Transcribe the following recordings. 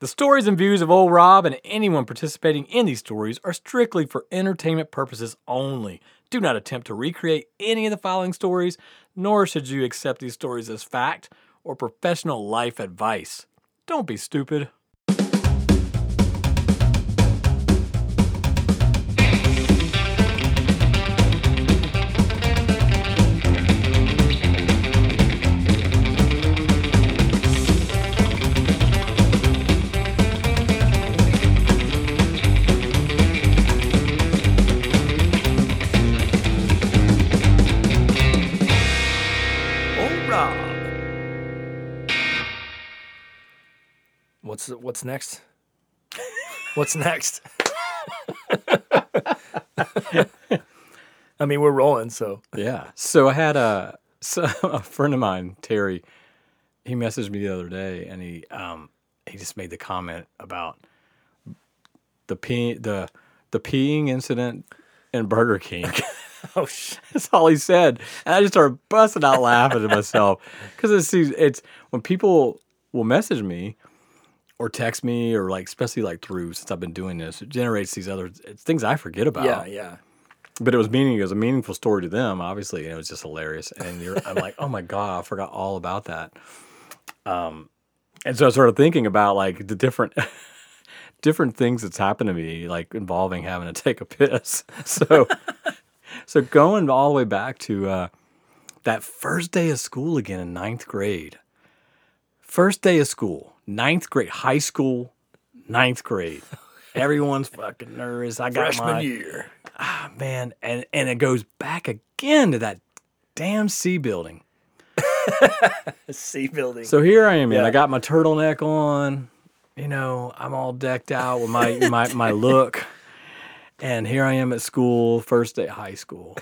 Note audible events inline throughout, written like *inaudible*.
The stories and views of Old Rob and anyone participating in these stories are strictly for entertainment purposes only. Do not attempt to recreate any of the following stories, nor should you accept these stories as fact or professional life advice. Don't be stupid. What's what's next? What's next? I mean, we're rolling, so Yeah. So I had a so *laughs* a friend of mine, Terry. He messaged me the other day, and he um he just made the comment about the pee the the peeing incident in Burger King. *laughs* oh sh- *laughs* That's all he said, and I just started busting out laughing to myself because it's it's when people will message me or text me or like especially like through since I've been doing this, it generates these other it's things I forget about yeah, yeah. but it was meaning it was a meaningful story to them, obviously, and it was just hilarious. And you're, I'm like, oh my god, I forgot all about that. Um, and so I started thinking about like the different, *laughs* different things that's happened to me, like involving having to take a piss. *laughs* So, so going all the way back to uh, that first day of school again in ninth grade. First day of school, ninth grade, high school, ninth grade. *laughs* Everyone's fucking nervous. I got Freshman my year. Ah, man, and and it goes back again to that damn C building. *laughs* C building. So here I am, man. Yeah. I got my turtleneck on. You know, I'm all decked out with my *laughs* my my look, and here I am at school, first day of high school.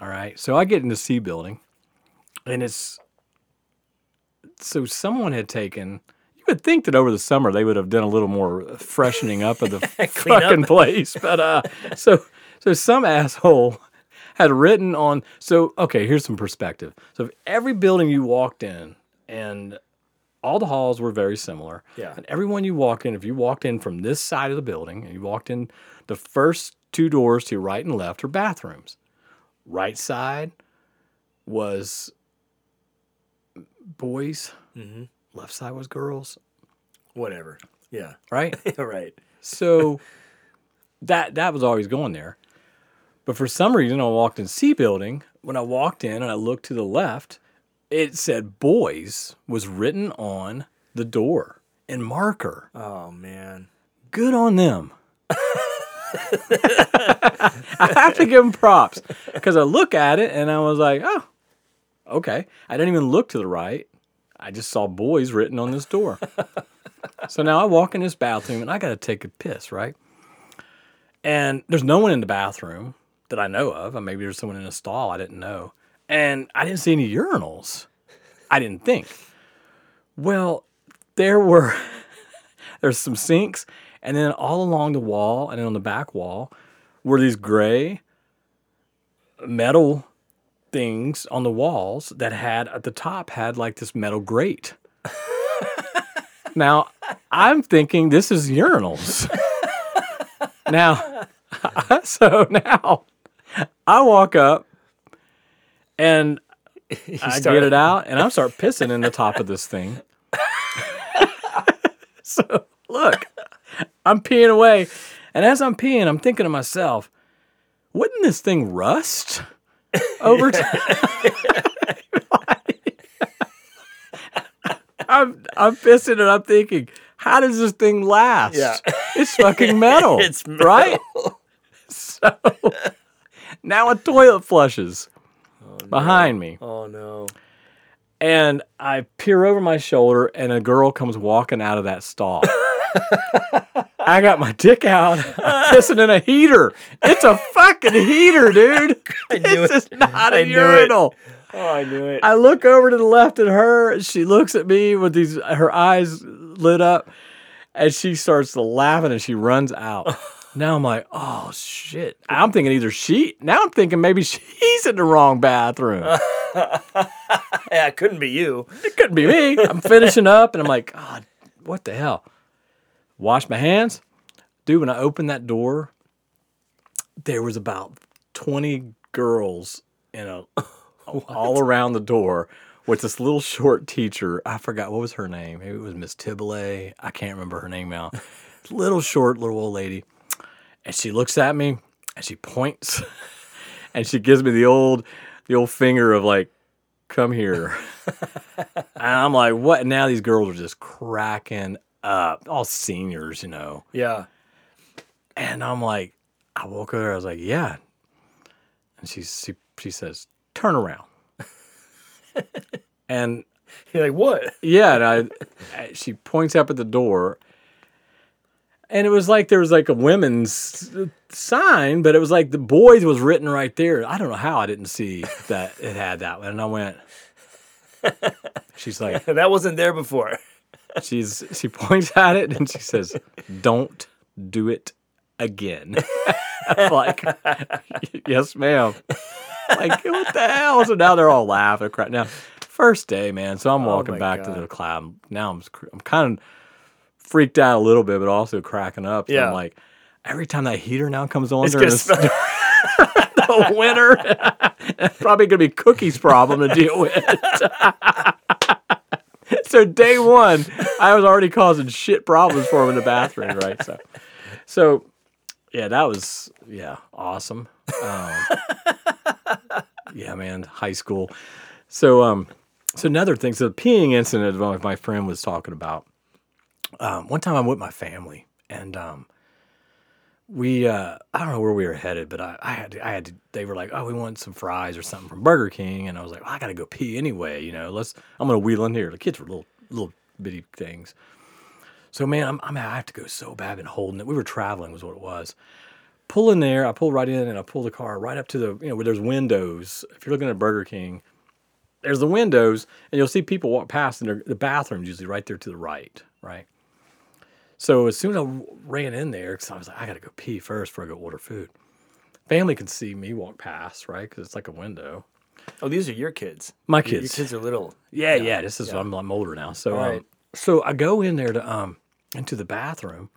all right, so I get in the C building, and it's so someone had taken. Would think that over the summer they would have done a little more freshening up of the *laughs* fucking place, but uh, so so some asshole had written on. So okay, here's some perspective. So if every building you walked in, and all the halls were very similar. Yeah. And everyone you walked in, if you walked in from this side of the building and you walked in, the first two doors to your right and left are bathrooms. Right side was boys. Mm-hmm. Left side was girls. Whatever. Yeah. *laughs* Right. right. So that that was always going there. But for some reason, I walked in C building. When I walked in and I looked to the left, it said "boys" was written on the door in marker. Oh man. Good on them. *laughs* I have to give them props because I look at it and I was like, oh, okay. I didn't even look to the right. I just saw boys written on this door. *laughs* so now I walk in this bathroom and I got to take a piss, right? And there's no one in the bathroom that I know of. Or maybe there's someone in a stall I didn't know. And I didn't see any urinals. I didn't think. Well, there were *laughs* there's some sinks, and then all along the wall and then on the back wall were these gray metal things on the walls that had at the top had like this metal grate. now, I'm thinking this is urinals. *laughs* now, *laughs* so now I walk up and *laughs* I start- get it out and I start pissing in the top of this thing. so look, I'm peeing away. And as I'm peeing, I'm thinking to myself, wouldn't this thing rust over time? *laughs* I'm I'm pissing and I'm thinking, how does this thing last? Yeah. It's fucking metal. *laughs* It's metal. right? So now a toilet flushes oh, behind me. Oh no. And I peer over my shoulder, and a girl comes walking out of that stall. *laughs* I got my dick out, *laughs* I'm pissing in a heater. It's a fucking heater, dude. *laughs* I knew This it. *laughs* is not a knew it. urinal. Oh, I knew it. I look over to the left at her. She looks at me with these her eyes lit up, and she starts laughing and she runs out. Now I'm like, oh shit. I'm thinking either she. Now I'm thinking maybe she's in the wrong bathroom. yeah, it couldn't be you. It couldn't be me. I'm finishing up and I'm like, God, what the hell? Wash my hands. Dude, when I opened that door, there was about 20 girls in a *laughs* all around the door with this little short teacher. I forgot what was her name. Maybe it was Miss Tibble. I can't remember her name now. *laughs* little short little old lady. And she looks at me and she points *laughs* and she gives me the old the old finger of like come here. and I'm like, what? And now these girls are just cracking up, all seniors, you know. Yeah. And I'm like, I woke her. I was like, yeah. And she she she says, turn around. and *laughs* You're like, what? yeah, and I, I- she points up at the door, and it was like there was like a women's sign, but it was like the boys was written right there. I don't know how I didn't see that it had that one, and I went. *laughs* She's like, that wasn't there before. She's she points at it and she says, "Don't do it again." *laughs* Like, yes, ma'am. Like, what the hell? So now they're all laughing, crying. Now, first day, man. So I'm oh walking my back to the cloud. Now I'm I'm kind of freaked out a little bit, but also cracking up. So Yeah. I'm like, every time that heater now comes on It's during smell- *laughs* the winter, it's *laughs* probably gonna be Cookie's problem to deal with. *laughs* so day one, I was already causing shit problems for him in the bathroom, right? So, so yeah, that was yeah awesome. Um, yeah, man, high school. So um, so another thing, so the peeing incident my friend was talking about. Um, one time I'm with my family and um, we uh, I don't know where we were headed, but I, I had to, I had to, they were like, oh, we want some fries or something from Burger King, and I was like, well, I gotta go pee anyway, you know. Let's I'm gonna wheel in here. The kids were little little bitty things. So man, I'm, I'm I have to go so bad. I've been holding it. We were traveling, was what it was. Pull in there. I pull right in, and I pull the car right up to the you know where there's windows. If you're looking at Burger King, there's the windows, and you'll see people walk past, and the bathroom's usually right there to the right, right. So as soon as I ran in there, because I was like, I gotta go pee first before I go order food. Family can see me walk past, right? Because it's like a window. Oh, these are your kids. My Your- Your kids. kids are little. Yeah, yeah. This is I'm, I'm older now, so um, so I go in there to um into the bathroom,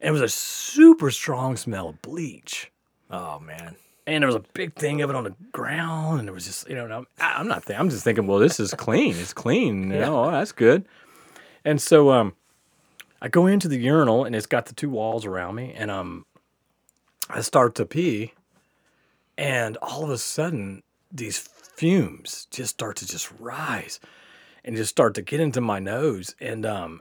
and it was a super strong smell of bleach, Oh man. and there was a big thing of it on the ground, and it was just you know and I'm, I'm not th- I'm just thinking, well, this is clean, it's clean, you *laughs* know, oh, that's good, and so um I go into the urinal, and it's got the two walls around me, and um I start to pee, and all of a sudden these fumes just start to just rise and just start to get into my nose and um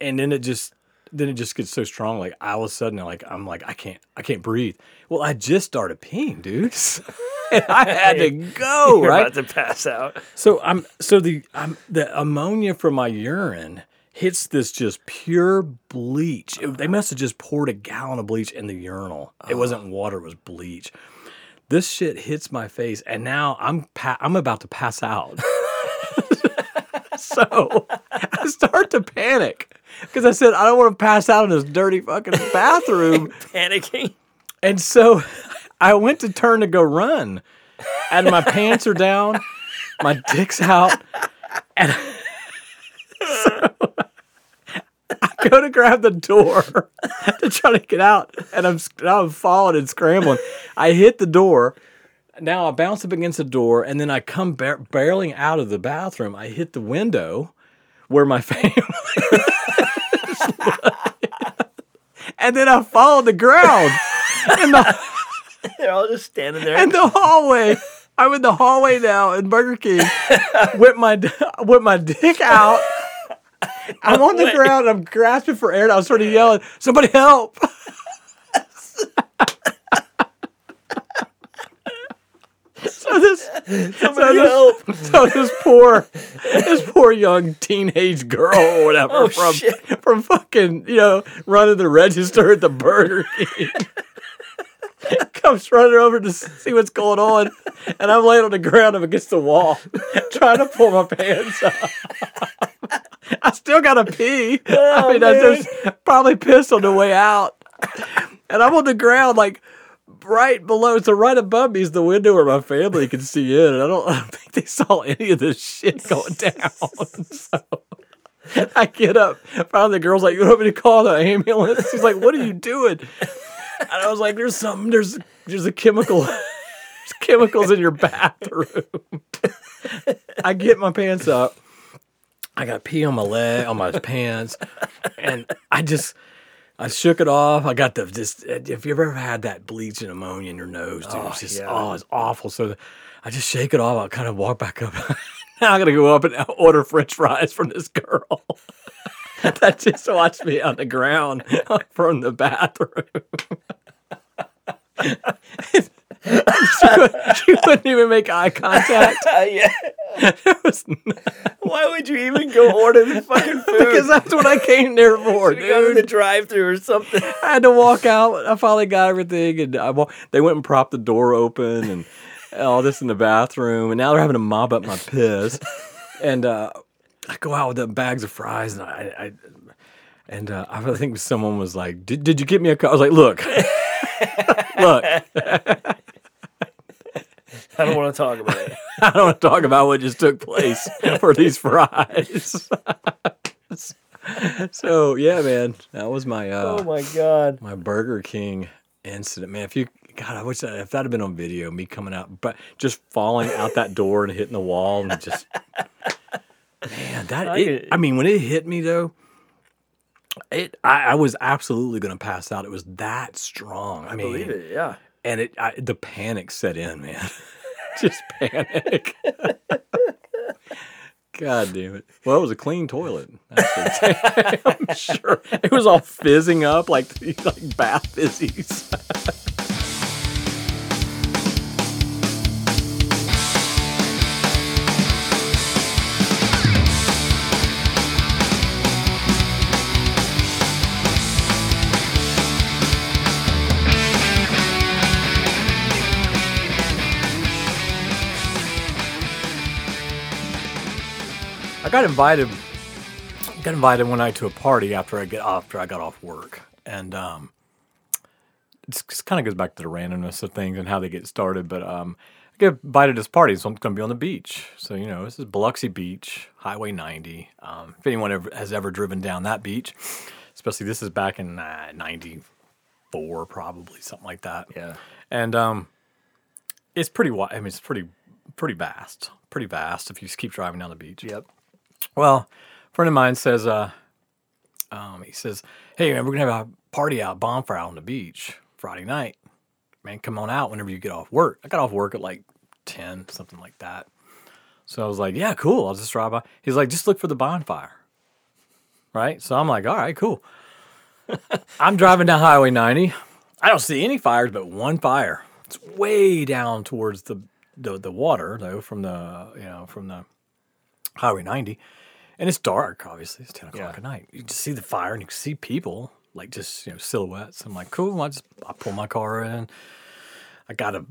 and then it just then it just gets so strong like all of a sudden like i'm like i can't i can't breathe. Well i just started peeing dude. *laughs* I had to *laughs* go You're right? about to pass out. so i'm so the I'm, the ammonia from my urine hits this just pure bleach. It- they must have just poured a gallon of bleach in the urinal. It wasn't water it was bleach. This shit hits my face and now i'm pa- i'm about to pass out. *laughs* So i start to panic because i said i don't want to pass out in this dirty fucking *laughs* bathroom. Panicking. and so *laughs* I went to turn to go run, and my pants are down, my dick's out, and so I *laughs* go to grab the door *laughs* to try to get out, and I'm now I'm falling and scrambling. I hit the door. Now I bounce up against the door, and then I come bar- barreling out of the bathroom. I hit the window where my *laughs* family. and then I fall on the ground. And the They're all just standing there. in the hallway. I'm in the hallway now in Burger King with my with my dick out. *laughs* I'm on the ground. I'm grasping for air. And I was sort of yelling, "Somebody help!" *laughs* so this, so Somebody this, help. so this poor, this poor young teenage girl or whatever Oh, from shit. from fucking you know running the register at the Burger King *laughs* comes running over to see what's going on, and I'm laying on the ground I'm against the wall, trying to pull my pants up. *laughs* I still gotta pee. *laughs* Oh, I mean, I man. just probably pissed on the way out, *laughs* and I'm on the ground like right below. So right above me is the window where my family can see in, and I don't, I don't think they saw any of this shit going down. so, I get up. Finally, the girl's like, "You want me to call the ambulance?" She's like, "What are you doing?" And I was like, "There's something. There's there's a chemical. There's chemicals in your bathroom." I get my pants up. I got pee on my leg, on my *laughs* pants, and I just. I shook it off. I got the just. If you've ever had that bleach and ammonia in your nose, dude, it's oh, just yeah. oh, it's awful. So I just shake it off. I kind of walk back up. *laughs* now I gotta go up and *laughs* order French fries from this girl that just watched me on the ground from the bathroom. She, would, she wouldn't even make eye contact. *laughs* yeah. *laughs* There was no- Why would you even go order the fucking *laughs* food? because that's what I came there for, you go to the dude. drive-through or something. I had to walk out. I finally got everything, and I wa- they went and propped the door open and all this in the bathroom. And now they're having to mop up my piss. And uh, I go out with the bags of fries, and I, I and uh, I think someone was like, "Did did you get me a?" Co-? I was like, "Look, look, I don't want to talk about it. *laughs* I don't want to talk about what just took place for these fries." *laughs* so yeah, man, that was my. Uh, Oh my god. my Burger King incident, man. If you, God, I wish that if that had been on video, me coming out, but just falling out that door and hitting the wall and just, man, that. I It, I mean, when it hit me though, it, I, I was absolutely gonna pass out. It was that strong. I, mean, Believe it, yeah. and it, I, the panic set in, man. *laughs* *laughs* just panic. God damn it. Well, it was a clean toilet. *laughs* I'm sure. It was all fizzing up like, like bath fizzies. *laughs* I got invited. Got invited one night to a party after I get after I got off work, and um, it's, it kind of goes back to the randomness of things and how they get started. But um, I get invited to this party, so I'm going to be on the beach. So you know, this is Biloxi Beach, Highway 90. Um, if anyone ever, has ever driven down that beach, especially this is back in uh, '94, probably something like that Yeah. and um, it's pretty wide. I mean, it's pretty pretty vast, pretty vast. If you just keep driving down the beach. Yep. Well, a friend of mine says, uh, um, he says, "Hey, man, we're gonna have a party out, bonfire out on the beach Friday night. Man, come on out whenever you get off work." I got off work at like ten, something like that. So I was like, "Yeah, cool. I'll just drive by." He's like, "Just look for the bonfire." Right. So I'm like, "All right, cool." *laughs* I'm driving down Highway 90. I don't see any fires, but one fire. It's way down towards the the, the water though, from the you know from the Highway 90, and it's dark. Obviously, it's 10 o'clock Yeah. at night. You just see the fire, and you can see people like just you know silhouettes. I'm like, cool. I just I pull my car in. I got a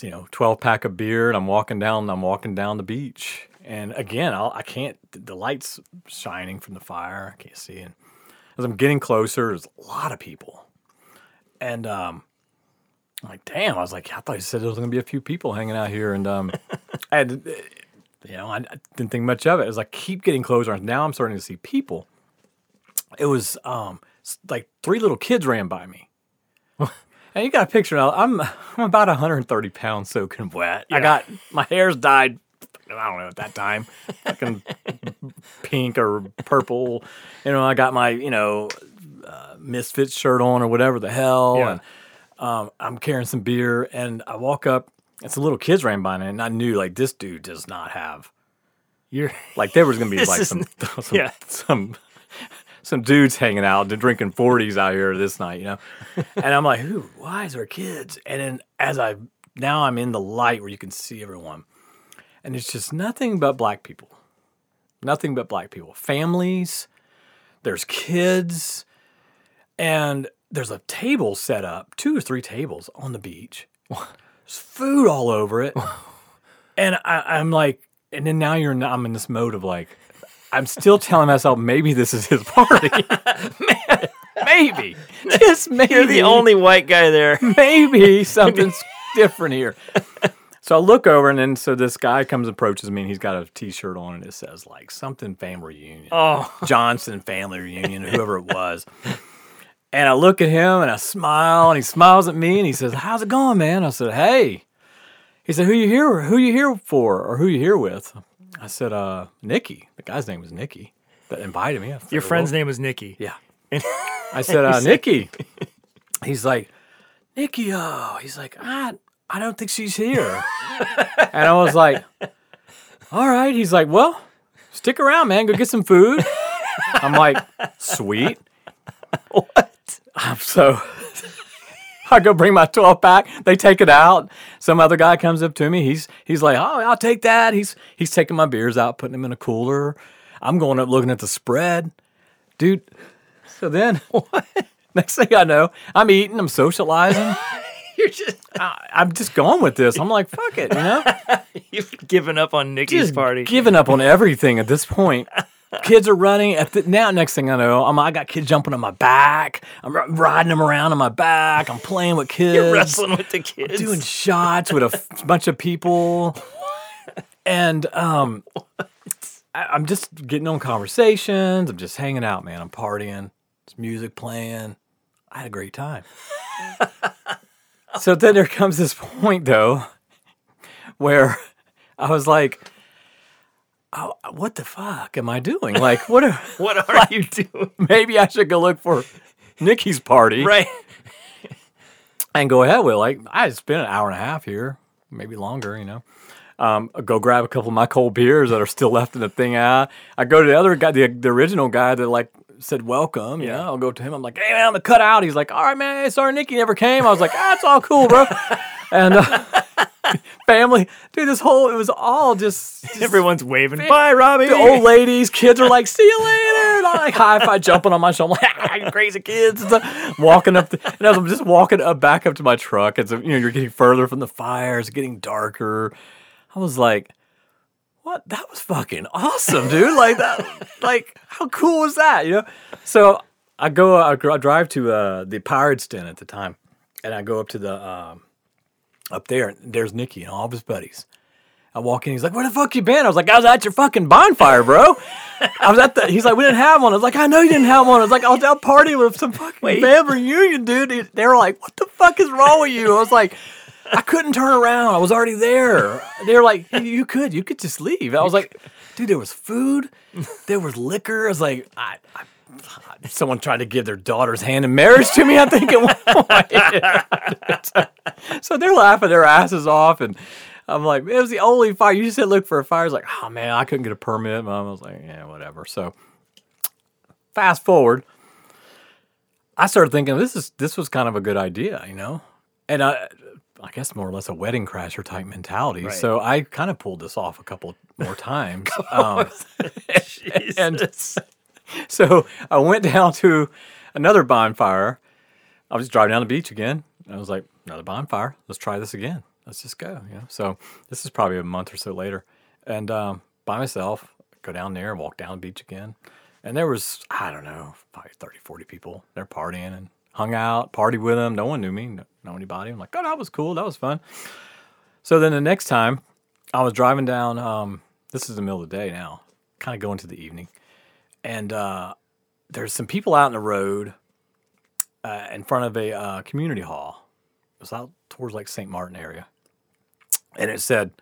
you know 12 pack of beer, and I'm walking down. I'm walking down the beach, and again, I'll, I can't. The lights shining from the fire. I can't see, and as I'm getting closer, there's a lot of people, and um. I'm like, damn. I was like, I thought you said there was going to be a few people hanging out here. And um, *laughs* I had, you know, I, I didn't think much of it. As I keep getting closer, now I'm starting to see people. It was um, like three little kids ran by me. *laughs* and you got a picture now. I'm I'm about 130 pounds soaking wet. I got my hair's dyed. I don't know at that time, fucking pink or purple. You know, I got my you know uh, Misfits shirt on or whatever the hell, Yeah. and um, I'm carrying some beer, and I walk up, and some little kids ran by, and I knew like this dude does not have You're *laughs* like there was gonna be *laughs* like some *laughs* some, yeah. some some dudes hanging out and drinking forties out here this night, you know. and I'm like, who? Why is there kids? And then as I now I'm in the light where you can see everyone, and it's just nothing but black people, nothing but black people, families. There's kids, and there's a table set up, two or three tables on the beach. There's food all over it, *laughs* and I, I'm like, and then now you're in, I'm in this mode of like, I'm still telling myself maybe this is his party, Man, *laughs* *laughs* maybe, just maybe you're the only white guy there. maybe something's different here. So I look over, and then so this guy comes approaches me, and he's got a T-shirt on, and it says like something family reunion, Oh, Johnson family reunion, whoever it was. And I look at him, and I smile, and he smiles at me, and he says, "How's it going, man?" I said, "Hey." He said, "Who you here? Who you here for, or who you here with?" I said, "Uh, Nikki." The guy's name was Nikki that invited me. I your friend's well, name was Nikki. yeah. *laughs* I said, uh, *laughs* Nikki. He's like, Nikki, oh, he's like, I, I don't think she's here. and I was like, all right. He's like, well, stick around, man. Go get some food. I'm like, sweet. *laughs* What? I'm *laughs* so *laughs* I go bring my 12 pack. They take it out. Some other guy comes up to me. He's he's like, oh, I'll take that. He's he's taking my beers out, putting them in a cooler. I'm going up looking at the spread, dude. So then, *laughs* next thing I know, I'm eating, I'm socializing. You're just I, I'm just going with this. I'm like, fuck it, you know? you've given up on Nikki's Just party. giving up on everything at this point. Kids are running. The, now, next thing I know, I'm, I got kids jumping on my back. I'm riding them around on my back. I'm playing with *laughs* kids. You're wrestling with the kids. doing shots with a f- *laughs* bunch of people, and um, I, I'm just getting on conversations. I'm just hanging out, man. I'm partying. There's music playing. I had a great time. *laughs* so then there comes this point, though, where I was like, oh, "What the fuck am I doing? Like, what? Are, *laughs* what are you doing? *laughs* maybe I should go look for Nikki's party." Right. and go ahead with like I spent an hour and a half here, maybe longer, you know. Um, go grab a couple of my cold beers that are still left in the thing out. I go to the other guy, the, the original guy that like said welcome. Yeah, you know? I'll go to him. I'm like, hey man, I'm the cut out. He's like, all right man, sorry Nikki never came. I was like, ah, it's all cool, bro. *laughs* and uh, *laughs* family, dude, this whole it was all just, just Everyone's waving. Bye, Robbie. the old ladies, kids are like, "See you later!" And I'm like high five, jumping on my shoulder, I'm like, *laughs* crazy kids, and stuff. walking up. The, and as I'm just walking up back up to my truck, it's you know you're getting further from the fire, it's getting darker. I was like, "What? That was fucking awesome, dude! Like that, like how cool was that? You know?" So I go, I I drive to uh, the Pirates Den at the time, and I go up to the um, up there. And there's Nikki and all of his buddies. I walk in. He's like, "Where the fuck you been?" I was like, "I was at your fucking bonfire, bro." I was at the. He's like, "We didn't have one." I was like, "I know you didn't have one." I was like, "I was out partying with some fucking family reunion, dude." They were like, "What the fuck is wrong with you?" I was like, "I couldn't turn around. I was already there." They were like, "You- "You could. You could just leave." I was like, "Dude, there was food. There was liquor." I was like, I, I someone tried to give their daughter's hand in marriage to me. I think at one point. *laughs* so they're laughing their asses off, and I'm like, it was the only fire. You just said look for a fire. It's like, oh man, I couldn't get a permit. Mom I was like, yeah, whatever. So fast forward, I started thinking this is this was kind of a good idea, you know, and I. I guess more or less a wedding crasher type mentality. Right. So I kind of pulled this off a couple more times. *laughs* um, *laughs* and *laughs* so I went down to another bonfire. I was driving down the beach again. And I was like, another bonfire. Let's try this again. Let's just go. You know. So this is probably a month or so later, and um, by myself, go down there, and walk down the beach again, and there was I don't know, probably 30, 40 people. They're partying and hung out, partied with them. No one knew me, no, know anybody. I'm like, oh, that was cool. That was fun. So then the next time, I was driving down. Um, this is the middle of the day now, kind of going to the evening and uh, there's some people out in the road uh, in front of a uh, community hall. It was out towards like St. Martin area, and it said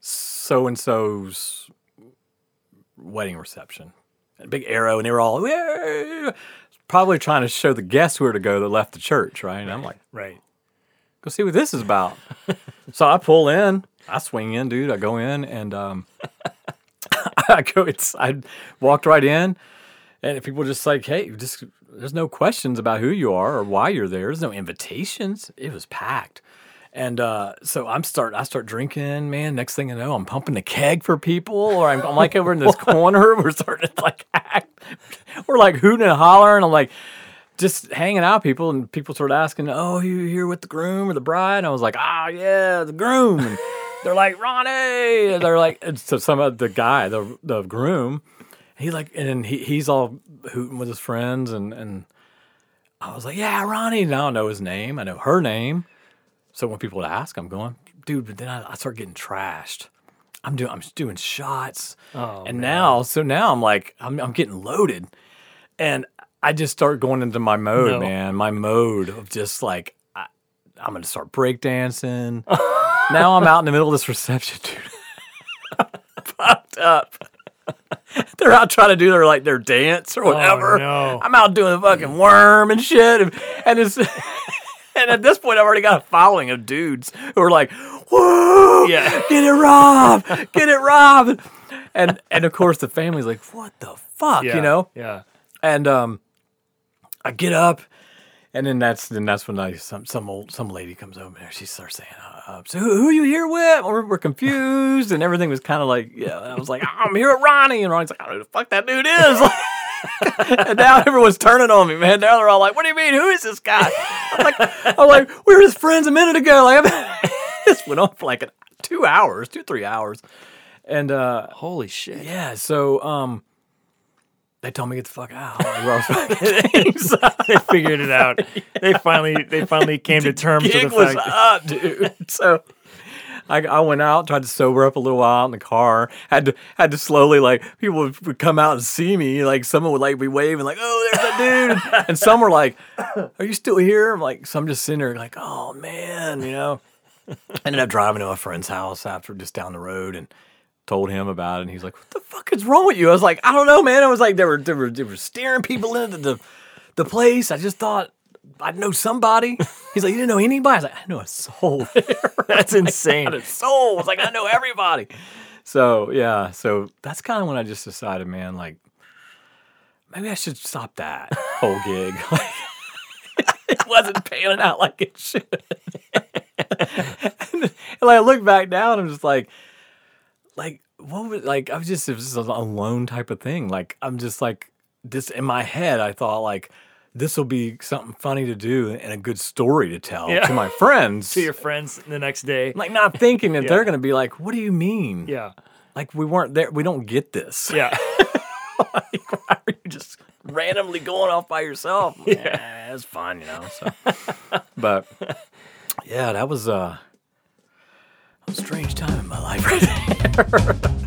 so and so's wedding reception. A big arrow, and they were all "Yay!" Probably trying to show the guests where to go that left the church, right? And I'm like, Right. go see what this is about. *laughs* so I pull in, I swing in, dude. I go in and um, *laughs* I go. It's I walked right in, and people just like, hey, just there's no questions about who you are or why you're there. There's no invitations. It was packed. And uh, so I'm start. I start drinking, man. Next thing I know, I'm pumping the keg for people, or I'm, I'm like over in this *laughs* corner. *laughs* We're starting to like act. We're like hooting and hollering. I'm like, just hanging out people and people started asking, "Oh, you here with the groom or the bride?" And I was like, "Ah, yeah, the groom." And they're like, "Ronnie." And they're like, and so some of the guy, the the groom, he like, and then he, he's all hooting with his friends, and and I was like, "Yeah, Ronnie." Now I know his name. I know her name. So when people would ask, I'm going, dude, but then I, I start getting trashed. I'm doing I'm doing shots, Oh, and now so now I'm like I'm I'm getting loaded, and I just start going into my mode, No. man. My mode of just like I, I'm gonna start breakdancing. *laughs* now I'm out in the middle of this reception, dude. *laughs* Fucked up. *laughs* They're out trying to do their like their dance or oh, whatever. Oh, no. I'm out doing the fucking worm and shit, and, and it's and at this point I've already got a following of dudes who are like, "Whoa, Yeah. get it, Rob, get it, Rob," and and of course the family's like, "What the fuck," Yeah. you know? Yeah. And um, I get up, and then that's then that's when I some some old some lady comes over there. She starts saying, uh, "So who, who are you here with?" We're, we're confused, and everything was kind of like, yeah. I was like, "I'm here with Ronnie," and Ronnie's like, "I don't know who the fuck that dude is." *laughs* *laughs* and now everyone's turning on me, man. Now they're all like, "What do you mean? Who is this guy?" I'm like, I'm like, "We were his friends a minute ago." Like, *laughs* this went on for like two hours, two three hours, and uh, Holy shit. yeah, so um, they told me to get the fuck out. *laughs* Like, where I was fucking things. they figured it out. They finally they finally came to terms with the fact. up, dude. So I, I went out, tried to sober up a little while in the car. Had to had to slowly like people would, would come out and see me. Like someone would like be waving like, "Oh, there's that dude," *laughs* and some were like, "Are you still here?" I'm like, so I'm just sitting there like, "Oh man," you know. *laughs* Ended up driving to a friend's house after just down the road and told him about it. And he's like, "What the fuck is wrong with you?" I was like, "I don't know, man." I was like, "They were they were they were steering people into the the place." I just thought I'd know somebody. He's like, "You didn't know anybody?" I was like, "I know a soul." *laughs* That's *laughs* insane. A soul. I was like, "I know everybody." So yeah, so that's kind of when I just decided, man, like maybe I should stop that *laughs* whole gig. it wasn't panning out like it should. and like, I look back now and I'm just like, like what was like I was just it was just a lone type of thing. Like I'm just like this in my head. I thought like this will be something funny to do and a good story to tell Yeah. to my friends. *laughs* to your friends the next day. like not thinking that *laughs* Yeah. they're gonna be like, what do you mean? Yeah. Like we weren't there. We don't get this. Yeah. *laughs* like, why are you just randomly going off by yourself? Yeah, it's fun, you know. So, but yeah, that was uh, a strange time in my life right there.